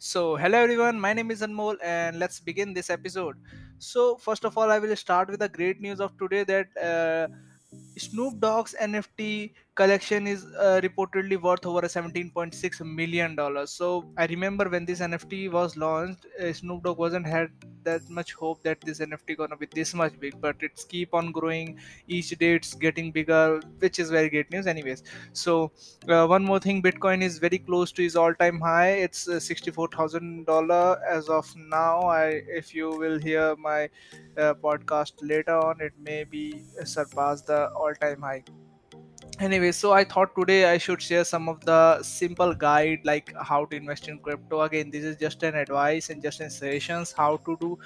So, hello everyone, my name is Anmol and let's begin this episode. So, first of all, I will start with the great news of today that uh, Snoop Dogg's NFT collection is uh, reportedly worth over 17.6 million dollars. So I remember when this NFT was launched, uh, Snoop Dogg wasn't had that much hope that this NFT gonna be this much big, but it's keep on growing. Each day it's getting bigger, which is very great news. Anyways, so uh, one more thing, Bitcoin is very close to its all-time high. It's uh, sixty-four thousand dollar as of now. I if you will hear my uh, podcast later on, it may be uh, surpass the all-time high anyway so i thought today i should share some of the simple guide like how to invest in crypto. Again this is just an advice and just an suggestions how to do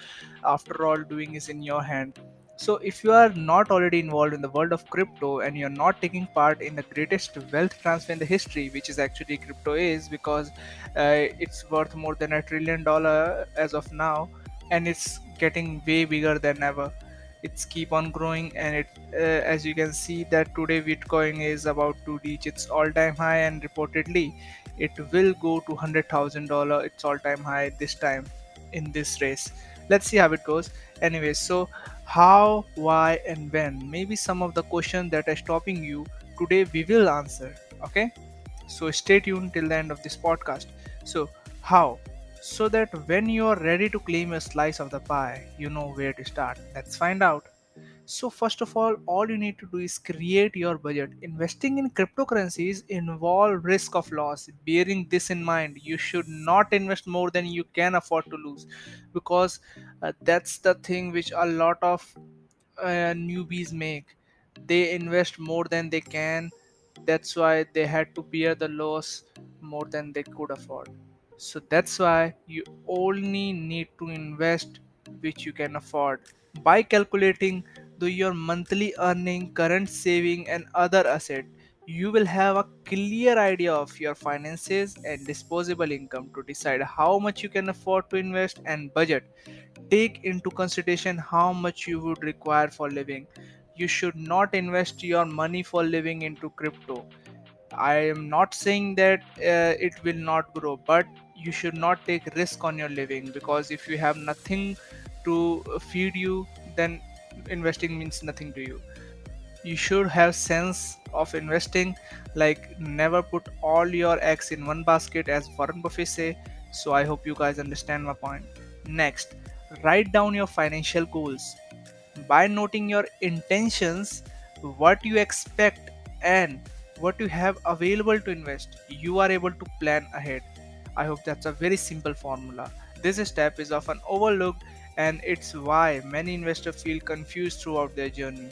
after all doing is in your hand. So if you are not already involved in the world of crypto and you're not taking part in the greatest wealth transfer in the history which is actually crypto is because uh, it's worth more than a trillion dollar as of now and it's getting way bigger than ever it's keep on growing and it uh, as you can see that today bitcoin is about to reach its all-time high and reportedly it will go to $100000 its all-time high this time in this race. Let's see how it goes. Anyway so how why and when? Maybe some of the questions that are stopping you today we will answer okay? So stay tuned till the end of this podcast. So how so that when you are ready to claim a slice of the pie, you know where to start. Let's find out. So, first of all, all you need to do is create your budget. Investing in cryptocurrencies involve risk of loss. Bearing this in mind, you should not invest more than you can afford to lose, because uh, that's the thing which a lot of uh, newbies make. They invest more than they can. That's why they had to bear the loss more than they could afford so that's why you only need to invest which you can afford. By calculating the your monthly earning current saving and other asset you will have a clear idea of your finances and disposable income to decide how much you can afford to invest and budget. Take into consideration how much you would require for living. You should not invest your money for living into crypto. I am not saying that uh, it will not grow, but you should not take risk on your living because if you have nothing to feed you, then investing means nothing to you. You should have sense of investing, like never put all your eggs in one basket, as Warren Buffett say. So I hope you guys understand my point. Next, write down your financial goals by noting your intentions, what you expect, and what you have available to invest, you are able to plan ahead. I hope that's a very simple formula. This step is often overlooked and it's why many investors feel confused throughout their journey.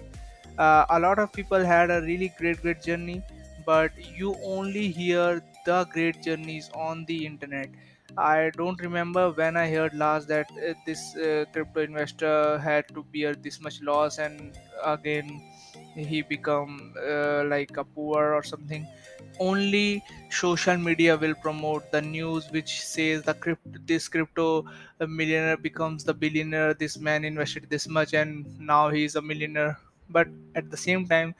Uh, a lot of people had a really great, great journey, but you only hear the great journeys on the internet. I don't remember when I heard last that uh, this uh, crypto investor had to bear this much loss and again he become uh, like a poor or something only social media will promote the news which says the crypto this crypto millionaire becomes the billionaire this man invested this much and now he is a millionaire. But at the same time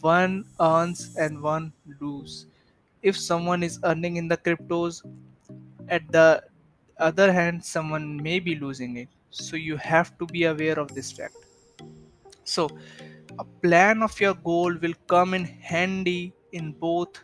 one earns and one lose. If someone is earning in the cryptos at the other hand someone may be losing it. So you have to be aware of this fact. So a plan of your goal will come in handy in both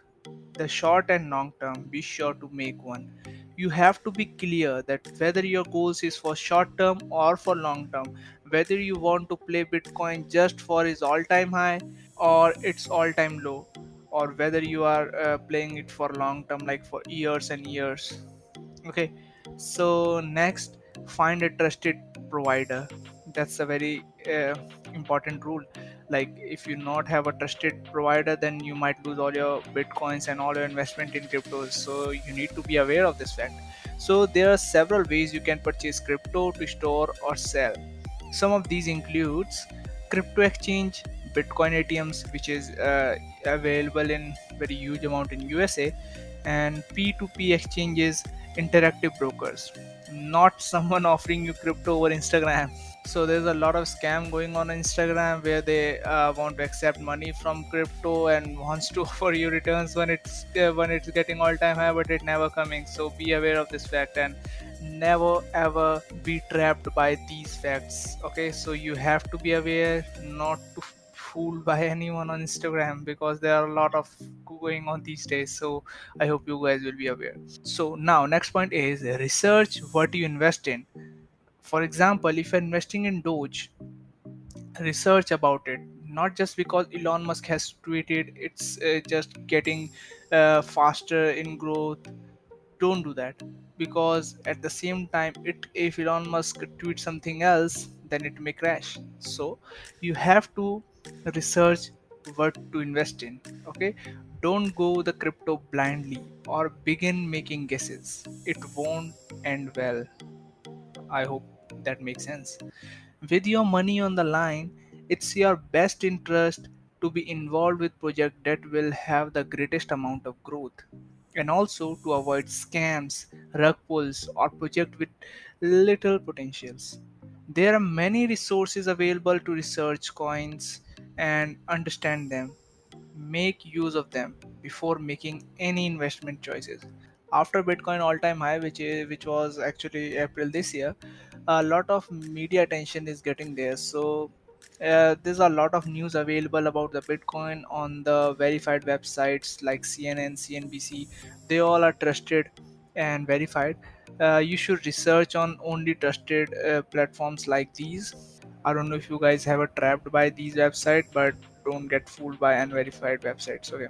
the short and long term. Be sure to make one. You have to be clear that whether your goals is for short term or for long term, whether you want to play Bitcoin just for its all time high or its all time low, or whether you are uh, playing it for long term, like for years and years. Okay, so next, find a trusted provider. That's a very uh, important rule like if you not have a trusted provider then you might lose all your bitcoins and all your investment in cryptos so you need to be aware of this fact. So there are several ways you can purchase crypto to store or sell. Some of these includes crypto exchange bitcoin atms which is uh, available in very huge amount in usa and p2p exchanges interactive brokers not someone offering you crypto over instagram. So there's a lot of scam going on, instagram where they uh, want to accept money from crypto and wants to offer you returns when it's uh, when it's getting all time high but it never coming. So be aware of this fact and never ever be trapped by these facts okay? So you have to be aware not to fooled by anyone on instagram because there are a lot of going on these days. So i hope you guys will be aware. So now next point is research what you invest in. For example if you're investing in doge research about it. Not just because elon musk has tweeted it's uh, just getting uh, faster in growth. Don't do that. Because at the same time it if elon musk tweets something else then it may crash. So you have to research what to invest in okay? Don't go the crypto blindly or begin making guesses. It won't end well. I hope that makes sense. With your money on the line it's your best interest to be involved with projects that will have the greatest amount of growth. And also to avoid scams rug pulls or projects with little potentials. There are many resources available to research coins and understand them. Make use of them before making any investment choices. After bitcoin all time high which is which was actually april this year a lot of media attention is getting there. So uh, there's a lot of news available about the bitcoin on the verified websites like cnn cnbc they all are trusted and verified. Uh, you should research on only trusted uh, platforms like these i don't know if you guys have a trapped by these websites but don't get fooled by unverified websites okay?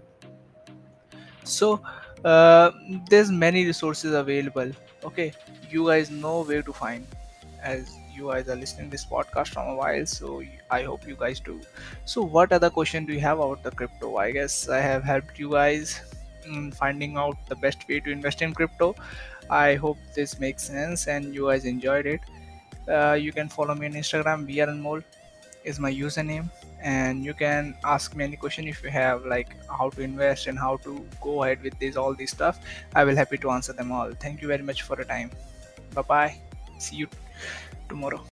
So uh, there's many resources available okay? You guys know where to find as you guys are listening this podcast from a while so i hope you guys do. So what other question do you have about the crypto? I guess i have helped you guys in finding out the best way to invest in crypto. I hope this makes sense and you guys enjoyed it uh, you can follow me on instagram Mole is my username. And you can ask me any question if you have like how to invest and how to go ahead with this all this stuff. I will happy to answer them all. Thank you very much for the time. Bye bye see you tomorrow